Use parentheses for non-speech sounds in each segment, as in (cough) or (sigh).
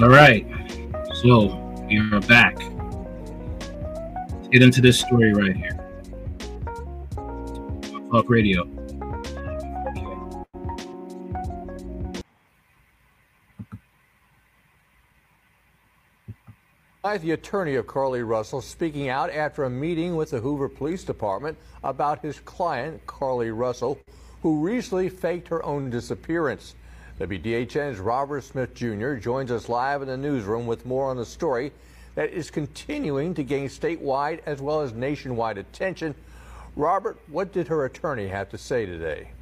All right. So we are back. Let's get into this story right here. Talk Radio. The attorney of Carlee Russell speaking out after a meeting with the Hoover Police Department about his client, Carlee Russell, who recently faked her own disappearance. WDHN's Robert Smith Jr. joins us live in the newsroom with more on the story that is continuing to gain statewide as well as nationwide attention. Robert, what did her attorney have to say today?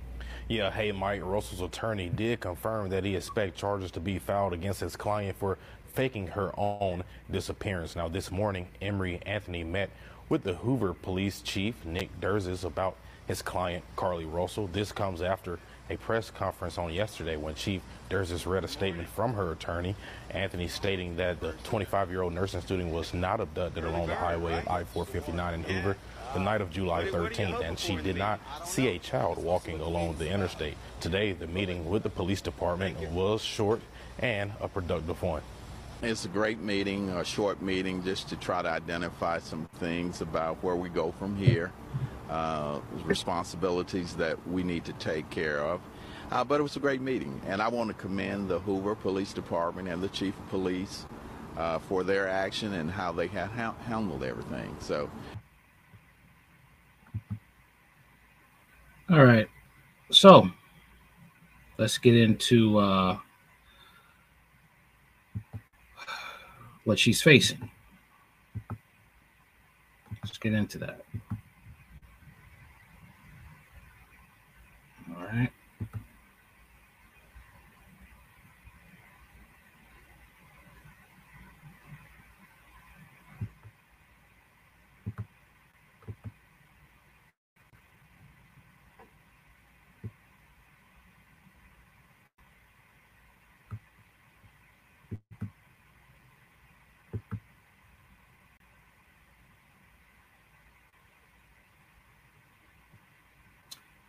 Yeah, hey, Mike Russell's attorney did confirm that he expects charges to be filed against his client for faking her own disappearance. Now, this morning, Emory Anthony met with the Hoover Police Chief, Nick Derzis, about his client, Carlee Russell. This comes after a press conference on yesterday when Chief Derzis read a statement from her attorney, Anthony, stating that the 25 year old nursing student was not abducted along the highway of I 459 in Hoover the night of July 13th, and she did not see a child walking along the interstate. Today, the meeting with the police department was short and a productive one. It's a great meeting, a short meeting, just to try to identify some things about where we go from here, uh, responsibilities that we need to take care of. Uh, but it was a great meeting, and I want to commend the Hoover Police Department and the Chief of Police uh, for their action and how they had ha- handled everything. So. All right, so let's get into uh, what she's facing. Let's get into that. All right.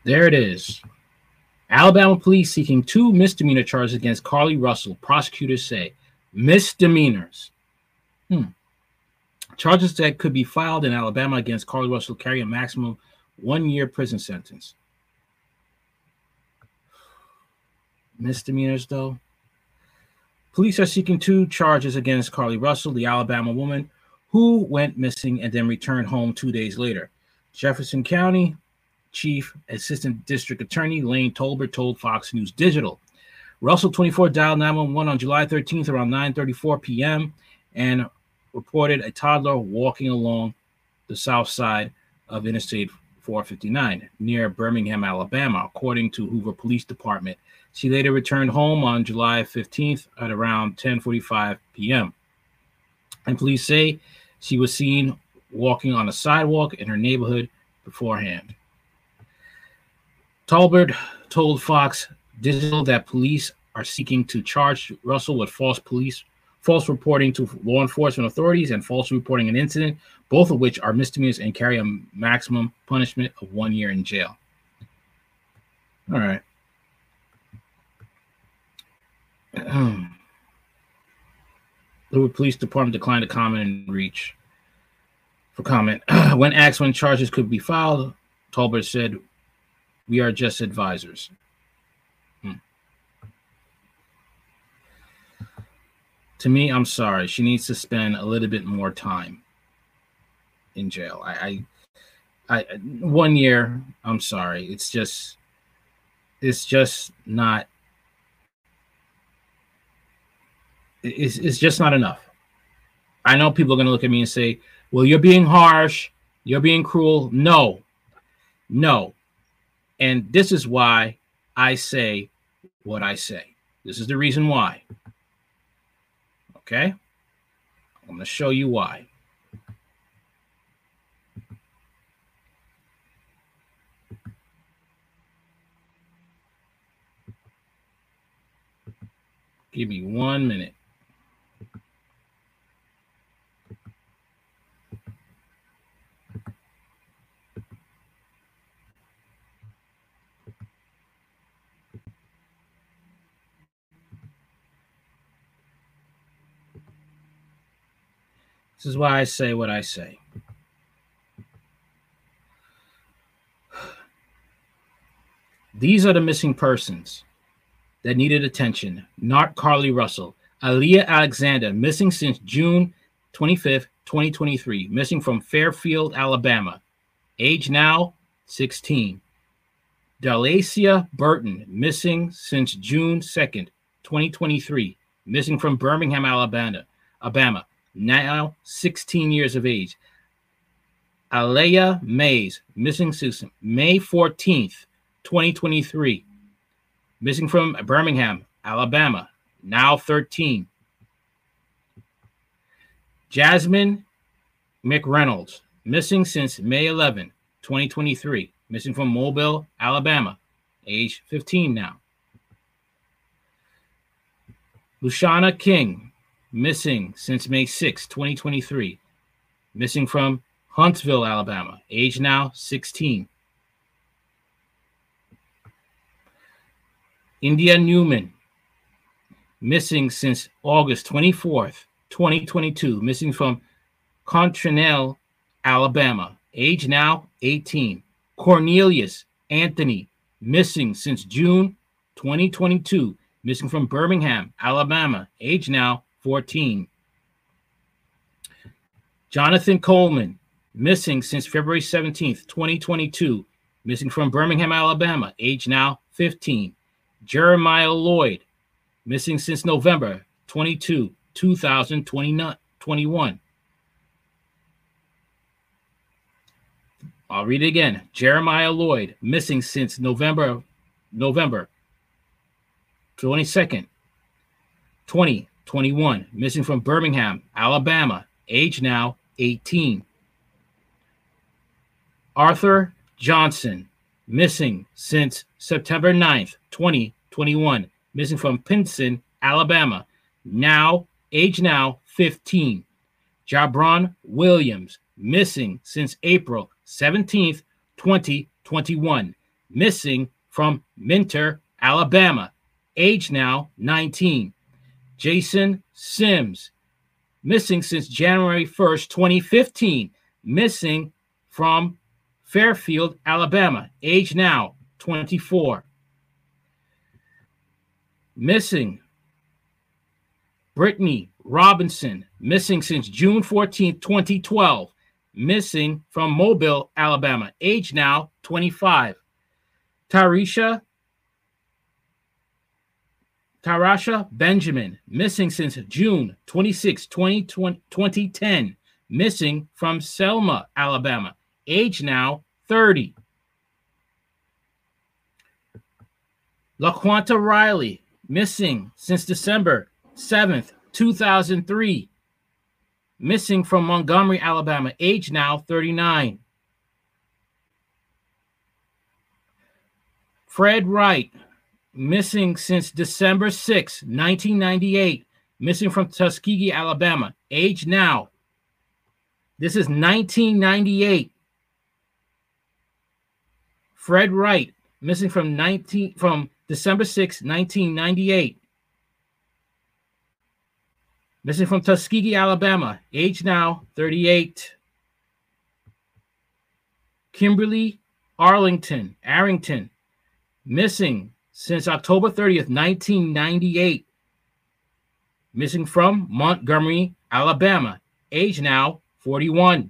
There it is. Alabama police seeking two misdemeanor charges against Carlee Russell. Prosecutors say misdemeanors. Hmm. Charges that could be filed in Alabama against Carlee Russell carry a maximum one year prison sentence. Misdemeanors, though. Police are seeking two charges against Carlee Russell, the Alabama woman who went missing and then returned home two days later. Jefferson County Chief Assistant District Attorney Lane Tolbert told Fox News Digital. Russell 24 dialed 911 on July 13th around 9:34 p.m. and reported a toddler walking along the south side of Interstate 459 near Birmingham, Alabama, according to Hoover Police Department. She later returned home on July 15th at around 10:45 p.m. And police say she was seen walking on a sidewalk in her neighborhood beforehand. Tolbert told Fox Digital that police are seeking to charge Russell with false police false reporting to law enforcement authorities and false reporting an incident, both of which are misdemeanors and carry a maximum punishment of one year in jail. All right. Um, the police department declined to comment and reach for comment. (clears throat) when asked when charges could be filed, Tolbert said, we are just advisors. Hmm. To me, I'm sorry. She needs to spend a little bit more time in jail. I, I, I one year. I'm sorry. It's just, it's just not. It's, it's just not enough. I know people are going to look at me and say, well, you're being harsh. You're being cruel. No, no. And this is why I say what I say. This is the reason why. Okay? I'm going to show you why. Give me one minute. This is why I say what I say. These are the missing persons that needed attention, not Carlee Russell. Aaliyah Alexander, missing since June 25th, 2023, missing from Fairfield, Alabama. Age now 16. Dalacia Burton, missing since June 2nd, 2023, missing from Birmingham, Alabama. Alabama, now 16 years of age. Alea Mays, missing since May 14th, 2023. Missing from Birmingham, Alabama, now 13. Jasmine McReynolds, missing since May 11, 2023. Missing from Mobile, Alabama, age 15 now. Lushana King, missing since May 6, 2023. Missing from Huntsville, Alabama, age now 16. India Newman, missing since August 24th, 2022, missing from Contrinell, Alabama, age now 18. Cornelius Anthony, missing since June 2022, missing from Birmingham, Alabama, age now 14. Jonathan Coleman, missing since February 17th, 2022, missing from Birmingham, Alabama, age now 15. Jeremiah Lloyd, missing since November 22, 2021. I'll read it again. Jeremiah Lloyd, missing since November November 22nd, 2021, missing from Birmingham, Alabama, age now 18. Arthur Johnson, missing since September 9th, 2021, missing from Pinson, Alabama, now age now 15. Jabron Williams, missing since April 17th, 2021, missing from Minter, Alabama, age now 19. Jason Sims, missing since January 1st, 2015, missing from Fairfield, Alabama, age now 24. Missing Brittany Robinson, missing since June 14, 2012, missing from Mobile, Alabama, age now 25. Tarisha Tarasha Benjamin, missing since June 26, 2020, 2010, missing from Selma, Alabama, age now 30. LaQuanta Riley, missing since December 7th, 2003, missing from Montgomery, Alabama, age now 39. Fred Wright, missing since December 6, 1998, missing from Tuskegee, Alabama, age now. This is 1998. Fred Wright, missing from 19 from December 6, 1998. Missing from Tuskegee, Alabama, age now 38. Kimberly Arlington, Arrington, missing since October 30th, 1998. Missing from Montgomery, Alabama, age now 41.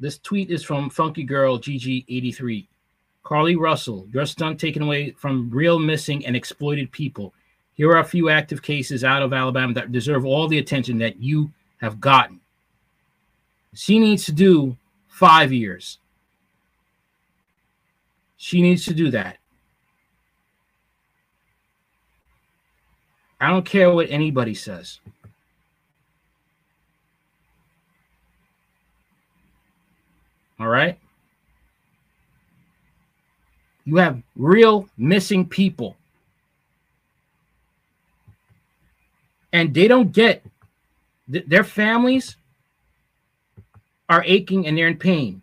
This tweet is from Funky Girl GG83. Carlee Russell, your stunt taken away from real missing and exploited people. Here are a few active cases out of Alabama that deserve all the attention that you have gotten. She needs to do five years. She needs to do that. I don't care what anybody says. All right. You have real missing people. And they don't get th- their families are aching and they're in pain.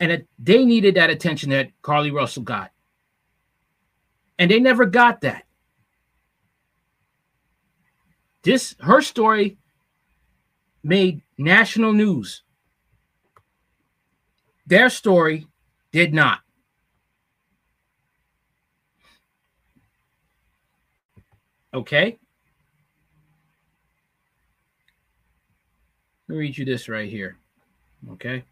And it, they needed that attention that carlee Russell got. And they never got that. This her story made national news. Their story did not. Okay. Let me read you this right here. Okay.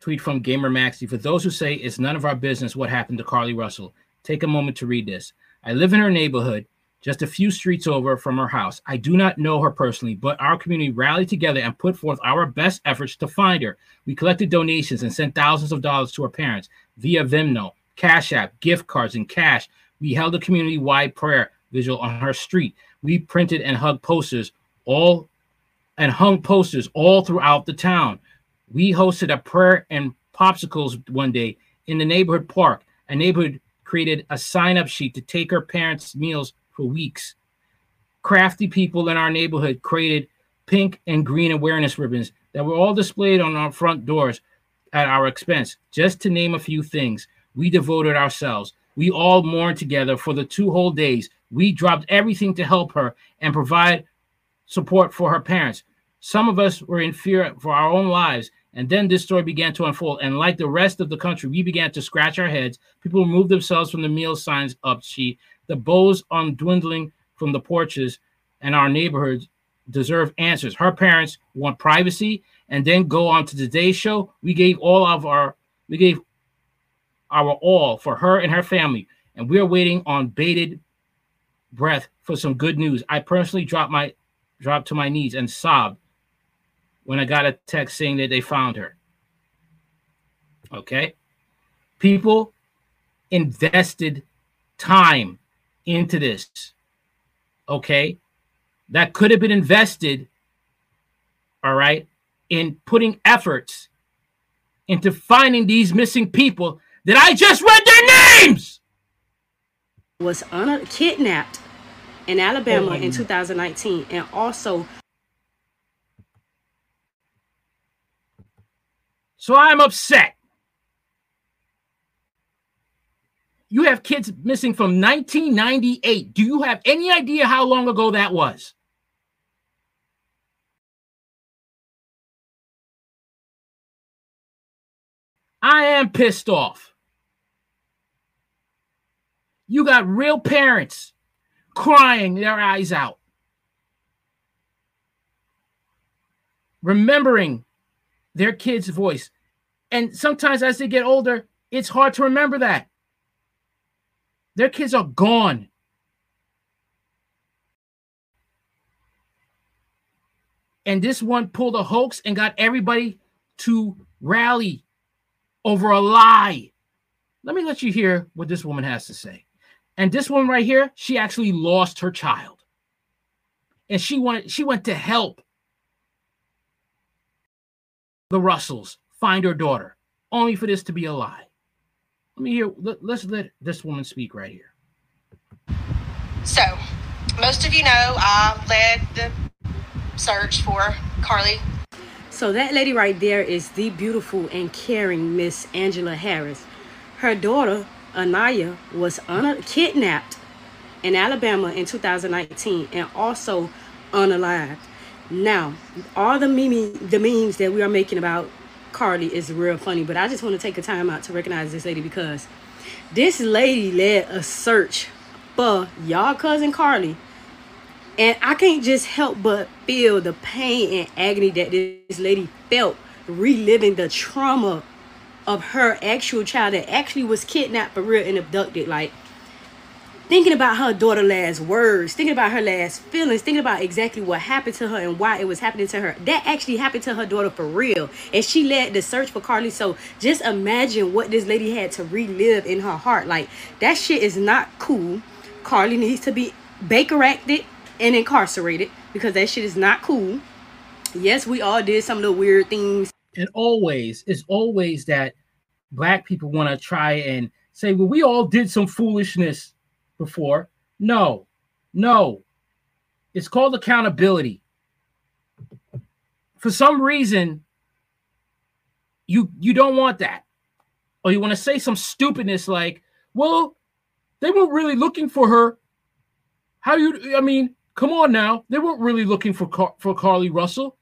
Tweet from Gamer Maxi. For those who say it's none of our business what happened to Carlee Russell, take a moment to read this. I live in her neighborhood, just a few streets over from her house. I do not know her personally, but our community rallied together and put forth our best efforts to find her. We collected donations and sent thousands of dollars to her parents via Venmo, Cash App, gift cards, and cash. We held a community wide prayer vigil on her street. We printed and hugged posters all and hung posters all throughout the town. We hosted a prayer and popsicles one day in the neighborhood park. A neighborhood created a sign up sheet to take her parents' meals for weeks. Crafty people in our neighborhood created pink and green awareness ribbons that were all displayed on our front doors at our expense. Just to name a few things, we devoted ourselves. We all mourned together for the two whole days. We dropped everything to help her and provide support for her parents. Some of us were in fear for our own lives and then this story began to unfold. And like the rest of the country, we began to scratch our heads. People removed themselves from the meal signs up sheet. The bows on dwindling from the porches and our neighborhoods deserve answers. Her parents want privacy and then go on to today's show. We gave all of our we gave our all for her and her family. And we are waiting on bated breath for some good news. I personally dropped my dropped to my knees and sobbed when I got a text saying that they found her. Okay. People invested time into this. Okay. That could have been invested, all right, in putting efforts into finding these missing people that I just read their names. Was un- kidnapped in Alabama oh, in 2019 and also So I'm upset. You have kids missing from 1998. Do you have any idea how long ago that was? I am pissed off. You got real parents crying their eyes out, remembering their kid's voice. And sometimes as they get older, it's hard to remember that. Their kids are gone. And this one pulled a hoax and got everybody to rally over a lie. Let me let you hear what this woman has to say. And this woman right here, she actually lost her child. And she wanted she went to help the Russells find her daughter, only for this to be a lie. Let me hear, let, us let this woman speak right here. So, most of you know I led the search for Carlee. So, that lady right there is the beautiful and caring Miss Angela Harris. Her daughter, Aniah, was un- kidnapped in Alabama in 2019 and also unalived. Now, all the meme, the memes that we are making about Carlee is real funny, but I just want to take a time out to recognize this lady because this lady led a search for y'all cousin Carlee. And I can't just help but feel the pain and agony that this lady felt reliving the trauma of her actual child that actually was kidnapped for real and abducted. Like, thinking about her daughter last words, thinking about her last feelings, thinking about exactly what happened to her and why it was happening to her. That actually happened to her daughter for real. And she led the search for Carlee. So just imagine what this lady had to relive in her heart. Like that shit is not cool. Carlee needs to be Baker acted and incarcerated because that shit is not cool. Yes, we all did some little weird things. And always, it's always that black people want to try and say, well, we all did some foolishness before. No, no. It's called accountability. For some reason, you you don't want that. Or you want to say some stupidness like, well, they weren't really looking for her. How you I mean, come on now. They weren't really looking for Car- for Carlee Russell.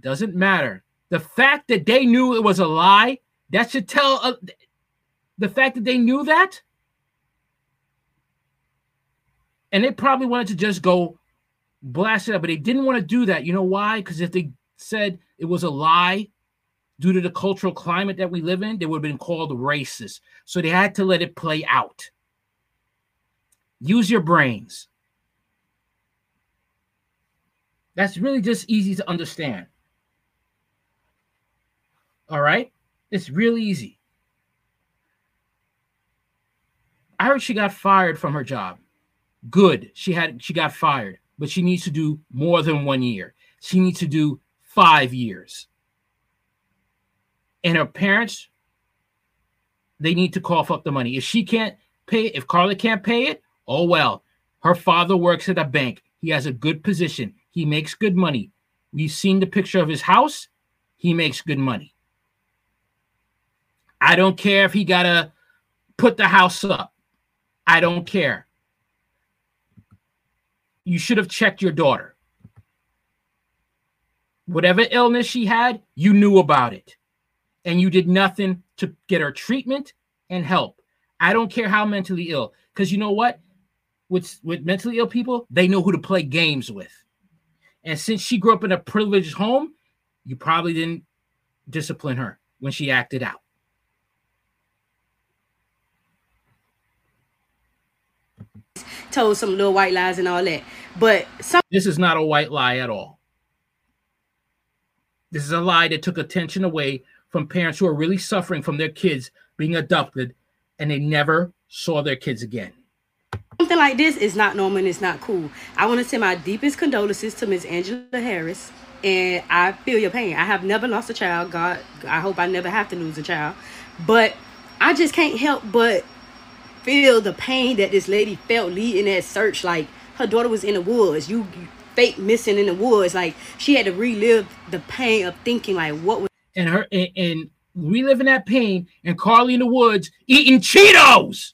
Doesn't matter. The fact that they knew it was a lie, that should tell uh, the fact that they knew that and they probably wanted to just go blast it up, but they didn't want to do that. You know why? Because if they said it was a lie due to the cultural climate that we live in, they would have been called racist. So they had to let it play out. Use your brains. That's really just easy to understand. All right? It's real easy. I heard she got fired from her job. Good. She had she got fired, but she needs to do more than one year. She needs to do five years. And her parents, they need to cough up the money. If she can't pay, if Carlee can't pay it, oh well. Her father works at a bank. He has a good position. He makes good money. We've seen the picture of his house. He makes good money. I don't care if he got to put the house up. I don't care. You should have checked your daughter. Whatever illness she had, you knew about it. And you did nothing to get her treatment and help. I don't care how mentally ill, because you know what? With, with mentally ill people, they know who to play games with. And since she grew up in a privileged home, you probably didn't discipline her when she acted out. Told some little white lies and all that. But some This is not a white lie at all. This is a lie that took attention away from parents who are really suffering from their kids being adopted and they never saw their kids again. something like this is not normal and it's not cool. I want to send my deepest condolences to Ms. Angela Harris. And I feel your pain. I have never lost a child. God, I hope I never have to lose a child. But I just can't help but feel the pain that this lady felt leading that search. Like her daughter was in the woods. You, fake missing in the woods. Like she had to relive the pain of thinking like what was And her and, and reliving that pain and Carlee in the woods eating Cheetos.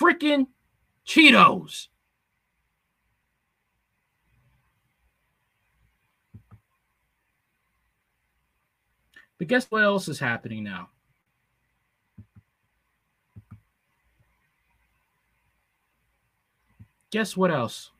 Freaking Cheetos. But guess what else is happening now? Guess what else?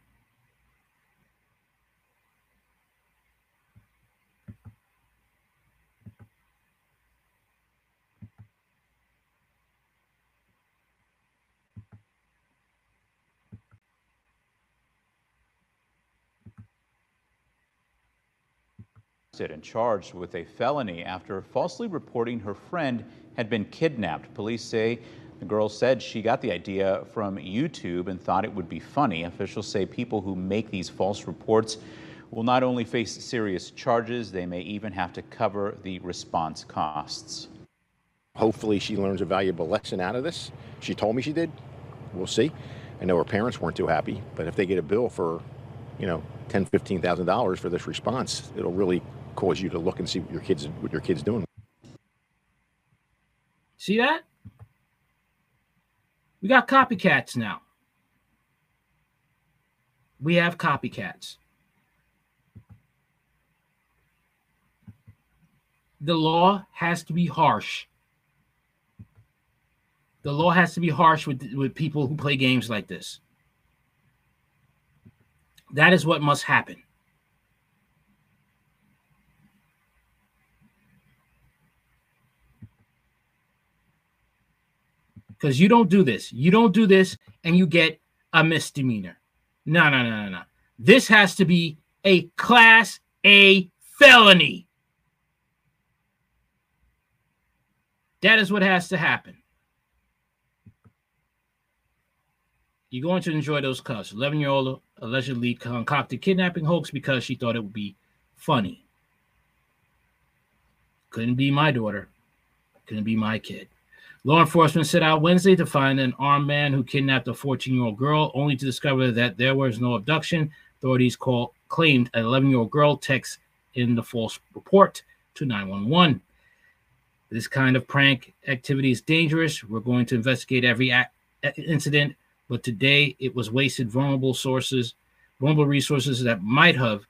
Arrested and charged with a felony after falsely reporting her friend had been kidnapped. Police say the girl said she got the idea from YouTube and thought it would be funny. Officials say people who make these false reports will not only face serious charges, they may even have to cover the response costs. Hopefully, she learns a valuable lesson out of this. She told me she did. We'll see. I know her parents weren't too happy, but if they get a bill for, you know, ten, fifteen thousand dollars for this response, it'll really cause you to look and see what your kids what your kids doing. See that? We got copycats now. We have copycats. The law has to be harsh. The law has to be harsh with, with people who play games like this. That is what must happen. Because you don't do this. You don't do this and you get a misdemeanor. No, no, no, no, no. This has to be a class A felony. That is what has to happen. You're going to enjoy those cuts. 11 year old allegedly concocted kidnapping hoax because she thought it would be funny. Couldn't be my daughter. Couldn't be my kid. Law enforcement set out Wednesday to find an armed man who kidnapped a 14 year old girl, only to discover that there was no abduction, Authorities call, claimed an 11 year old girl text in the false report to 911. This kind of prank activity is dangerous. We're going to investigate every act, incident, but today it was wasted vulnerable sources, vulnerable resources that might have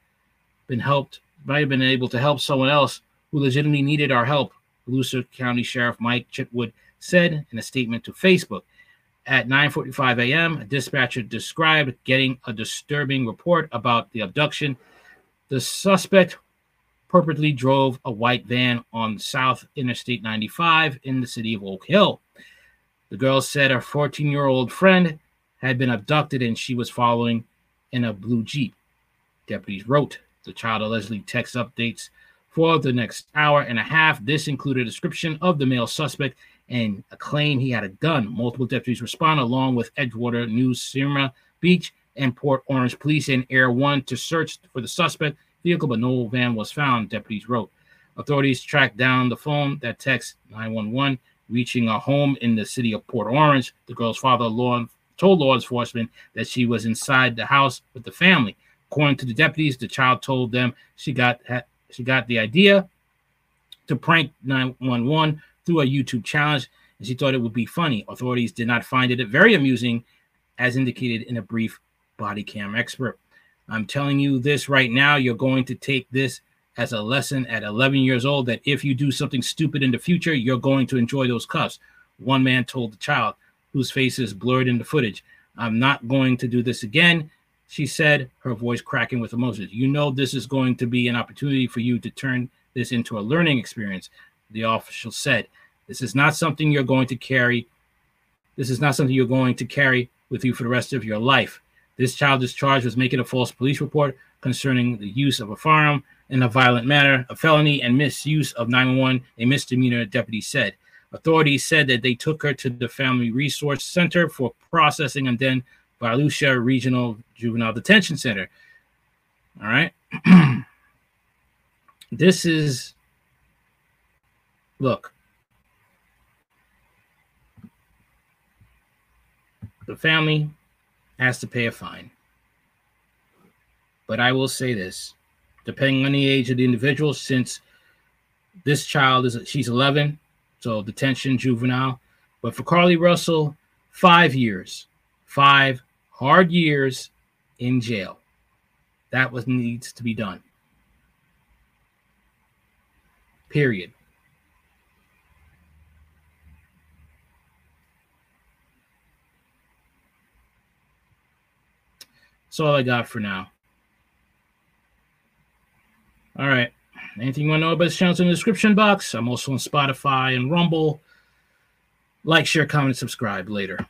been helped, might have been able to help someone else who legitimately needed our help. Volusia County Sheriff Mike Chitwood said in a statement to Facebook. At 9:45 a.m., a dispatcher described getting a disturbing report about the abduction. The suspect purportedly drove a white van on South Interstate 95 in the city of Oak Hill. The girl said her 14 year old friend had been abducted and she was following in a blue Jeep. Deputies wrote the child allegedly text updates for the next hour and a half. This included a description of the male suspect and a claim he had a gun. Multiple deputies responded along with Edgewater New Smyrna Beach, and Port Orange Police and Air One to search for the suspect vehicle, but no van was found, deputies wrote. Authorities tracked down the phone that text 911, reaching a home in the city of Port Orange. The girl's father law, told law enforcement that she was inside the house with the family. According to the deputies, the child told them she got she got the idea to prank 911 through a YouTube challenge, and she thought it would be funny. Authorities did not find it very amusing, as indicated in a brief body cam expert. I'm telling you this right now. You're going to take this as a lesson at 11 years old that if you do something stupid in the future, you're going to enjoy those cuffs. One man told the child, whose face is blurred in the footage, I'm not going to do this again. She said, her voice cracking with emotions. You know, this is going to be an opportunity for you to turn this into a learning experience, the official said. This is not something you're going to carry. This is not something you're going to carry with you for the rest of your life. This child is charged with making a false police report concerning the use of a firearm in a violent manner, a felony, and misuse of 911, a misdemeanor, deputy said. Authorities said that they took her to the Family Resource Center for processing and then Volusia Regional Juvenile Detention Center. All right. (clears throat) this is, look, the family has to pay a fine. But I will say this depending on the age of the individual, since this child is she's 11, so detention, juvenile. But for Carlee Russell, five years, five hard years in jail. That was needs to be done. Period. That's all I got for now. All right. Anything you want to know about this channel in the description box? I'm also on Spotify and Rumble. Like, share, comment, subscribe later.